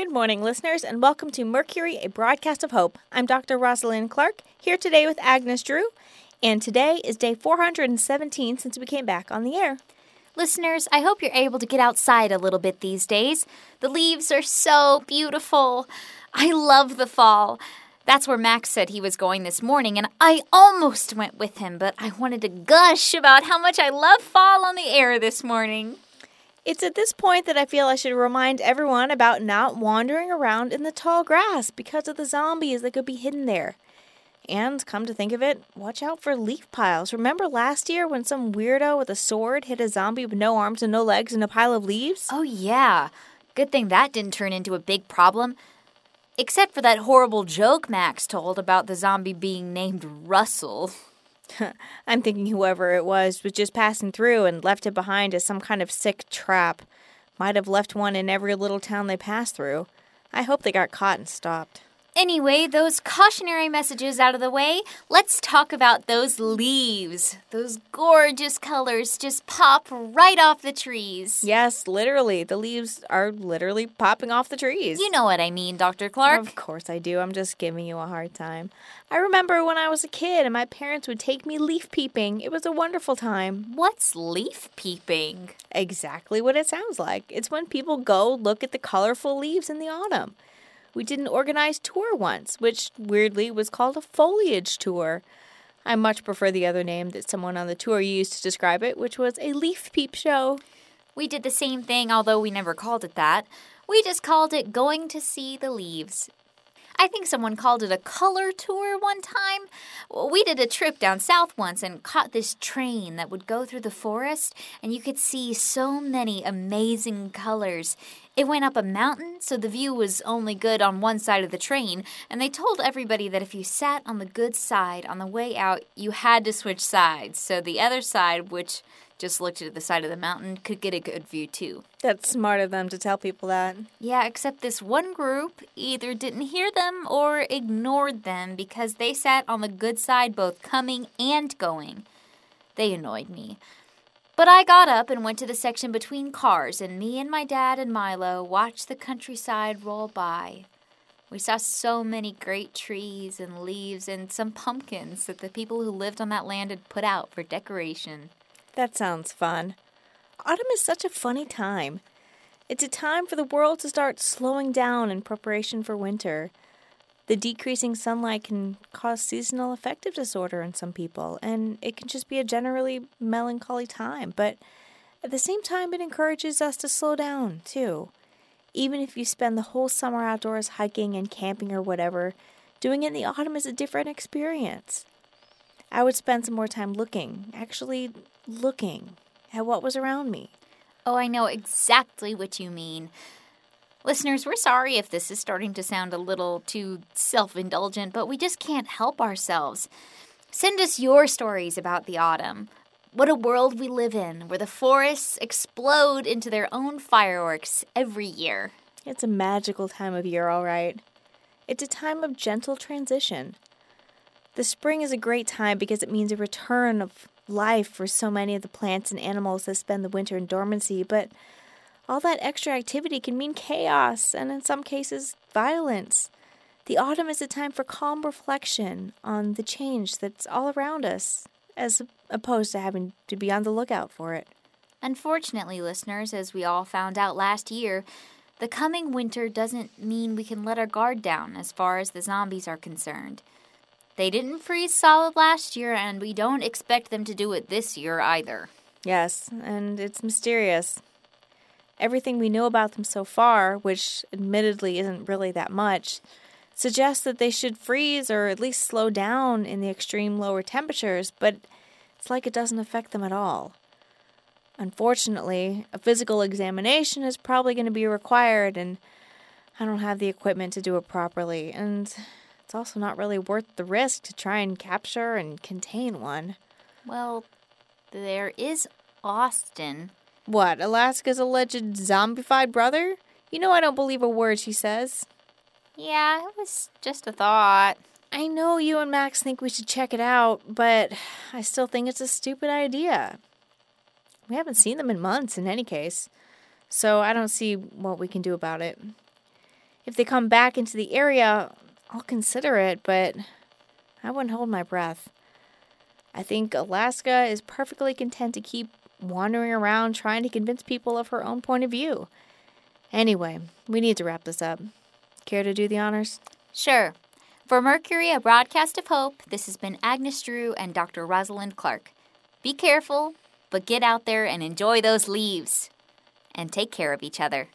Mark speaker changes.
Speaker 1: Good morning, listeners, and welcome to Mercury, a broadcast of hope. I'm Dr. Rosalind Clark, here today with Agnes Drew, and today is day 417 since we came back on the air.
Speaker 2: Listeners, I hope you're able to get outside a little bit these days. The leaves are so beautiful. I love the fall. That's where Max said he was going this morning, and I almost went with him, but I wanted to gush about how much I love fall on the air this morning.
Speaker 1: It's at this point that I feel I should remind everyone about not wandering around in the tall grass because of the zombies that could be hidden there. And come to think of it, watch out for leaf piles. Remember last year when some weirdo with a sword hit a zombie with no arms and no legs in a pile of leaves?
Speaker 2: Oh, yeah. Good thing that didn't turn into a big problem. Except for that horrible joke Max told about the zombie being named Russell.
Speaker 1: I'm thinking whoever it was was just passing through and left it behind as some kind of sick trap. Might have left one in every little town they passed through. I hope they got caught and stopped.
Speaker 2: Anyway, those cautionary messages out of the way, let's talk about those leaves. Those gorgeous colors just pop right off the trees.
Speaker 1: Yes, literally. The leaves are literally popping off the trees.
Speaker 2: You know what I mean, Dr. Clark.
Speaker 1: Of course I do. I'm just giving you a hard time. I remember when I was a kid and my parents would take me leaf peeping. It was a wonderful time.
Speaker 2: What's leaf peeping?
Speaker 1: Exactly what it sounds like. It's when people go look at the colorful leaves in the autumn we did an organized tour once, which weirdly was called a foliage tour. I much prefer the other name that someone on the tour used to describe it, which was a leaf peep show.
Speaker 2: We did the same thing, although we never called it that. We just called it going to see the leaves. I think someone called it a color tour one time. We did a trip down south once and caught this train that would go through the forest, and you could see so many amazing colors. It went up a mountain, so the view was only good on one side of the train, and they told everybody that if you sat on the good side on the way out, you had to switch sides. So the other side, which just looked at the side of the mountain, could get a good view too.
Speaker 1: That's smart of them to tell people that.
Speaker 2: Yeah, except this one group either didn't hear them or ignored them because they sat on the good side both coming and going. They annoyed me. But I got up and went to the section between cars, and me and my dad and Milo watched the countryside roll by. We saw so many great trees and leaves and some pumpkins that the people who lived on that land had put out for decoration.
Speaker 1: That sounds fun. Autumn is such a funny time. It's a time for the world to start slowing down in preparation for winter. The decreasing sunlight can cause seasonal affective disorder in some people, and it can just be a generally melancholy time. But at the same time, it encourages us to slow down, too. Even if you spend the whole summer outdoors hiking and camping or whatever, doing it in the autumn is a different experience. I would spend some more time looking, actually looking at what was around me.
Speaker 2: Oh, I know exactly what you mean. Listeners, we're sorry if this is starting to sound a little too self indulgent, but we just can't help ourselves. Send us your stories about the autumn. What a world we live in, where the forests explode into their own fireworks every year.
Speaker 1: It's a magical time of year, all right. It's a time of gentle transition. The spring is a great time because it means a return of life for so many of the plants and animals that spend the winter in dormancy, but all that extra activity can mean chaos and, in some cases, violence. The autumn is a time for calm reflection on the change that's all around us, as opposed to having to be on the lookout for it.
Speaker 2: Unfortunately, listeners, as we all found out last year, the coming winter doesn't mean we can let our guard down as far as the zombies are concerned. They didn't freeze solid last year, and we don't expect them to do it this year either.
Speaker 1: Yes, and it's mysterious. Everything we know about them so far, which admittedly isn't really that much, suggests that they should freeze or at least slow down in the extreme lower temperatures, but it's like it doesn't affect them at all. Unfortunately, a physical examination is probably going to be required, and I don't have the equipment to do it properly, and it's also not really worth the risk to try and capture and contain one.
Speaker 2: Well, there is Austin.
Speaker 1: What, Alaska's alleged zombified brother? You know I don't believe a word she says.
Speaker 2: Yeah, it was just a thought.
Speaker 1: I know you and Max think we should check it out, but I still think it's a stupid idea. We haven't seen them in months in any case, so I don't see what we can do about it. If they come back into the area, I'll consider it, but I wouldn't hold my breath. I think Alaska is perfectly content to keep wandering around trying to convince people of her own point of view. Anyway, we need to wrap this up. Care to do the honors?
Speaker 2: Sure. For Mercury, a broadcast of hope, this has been Agnes Drew and Dr. Rosalind Clark. Be careful, but get out there and enjoy those leaves. And take care of each other.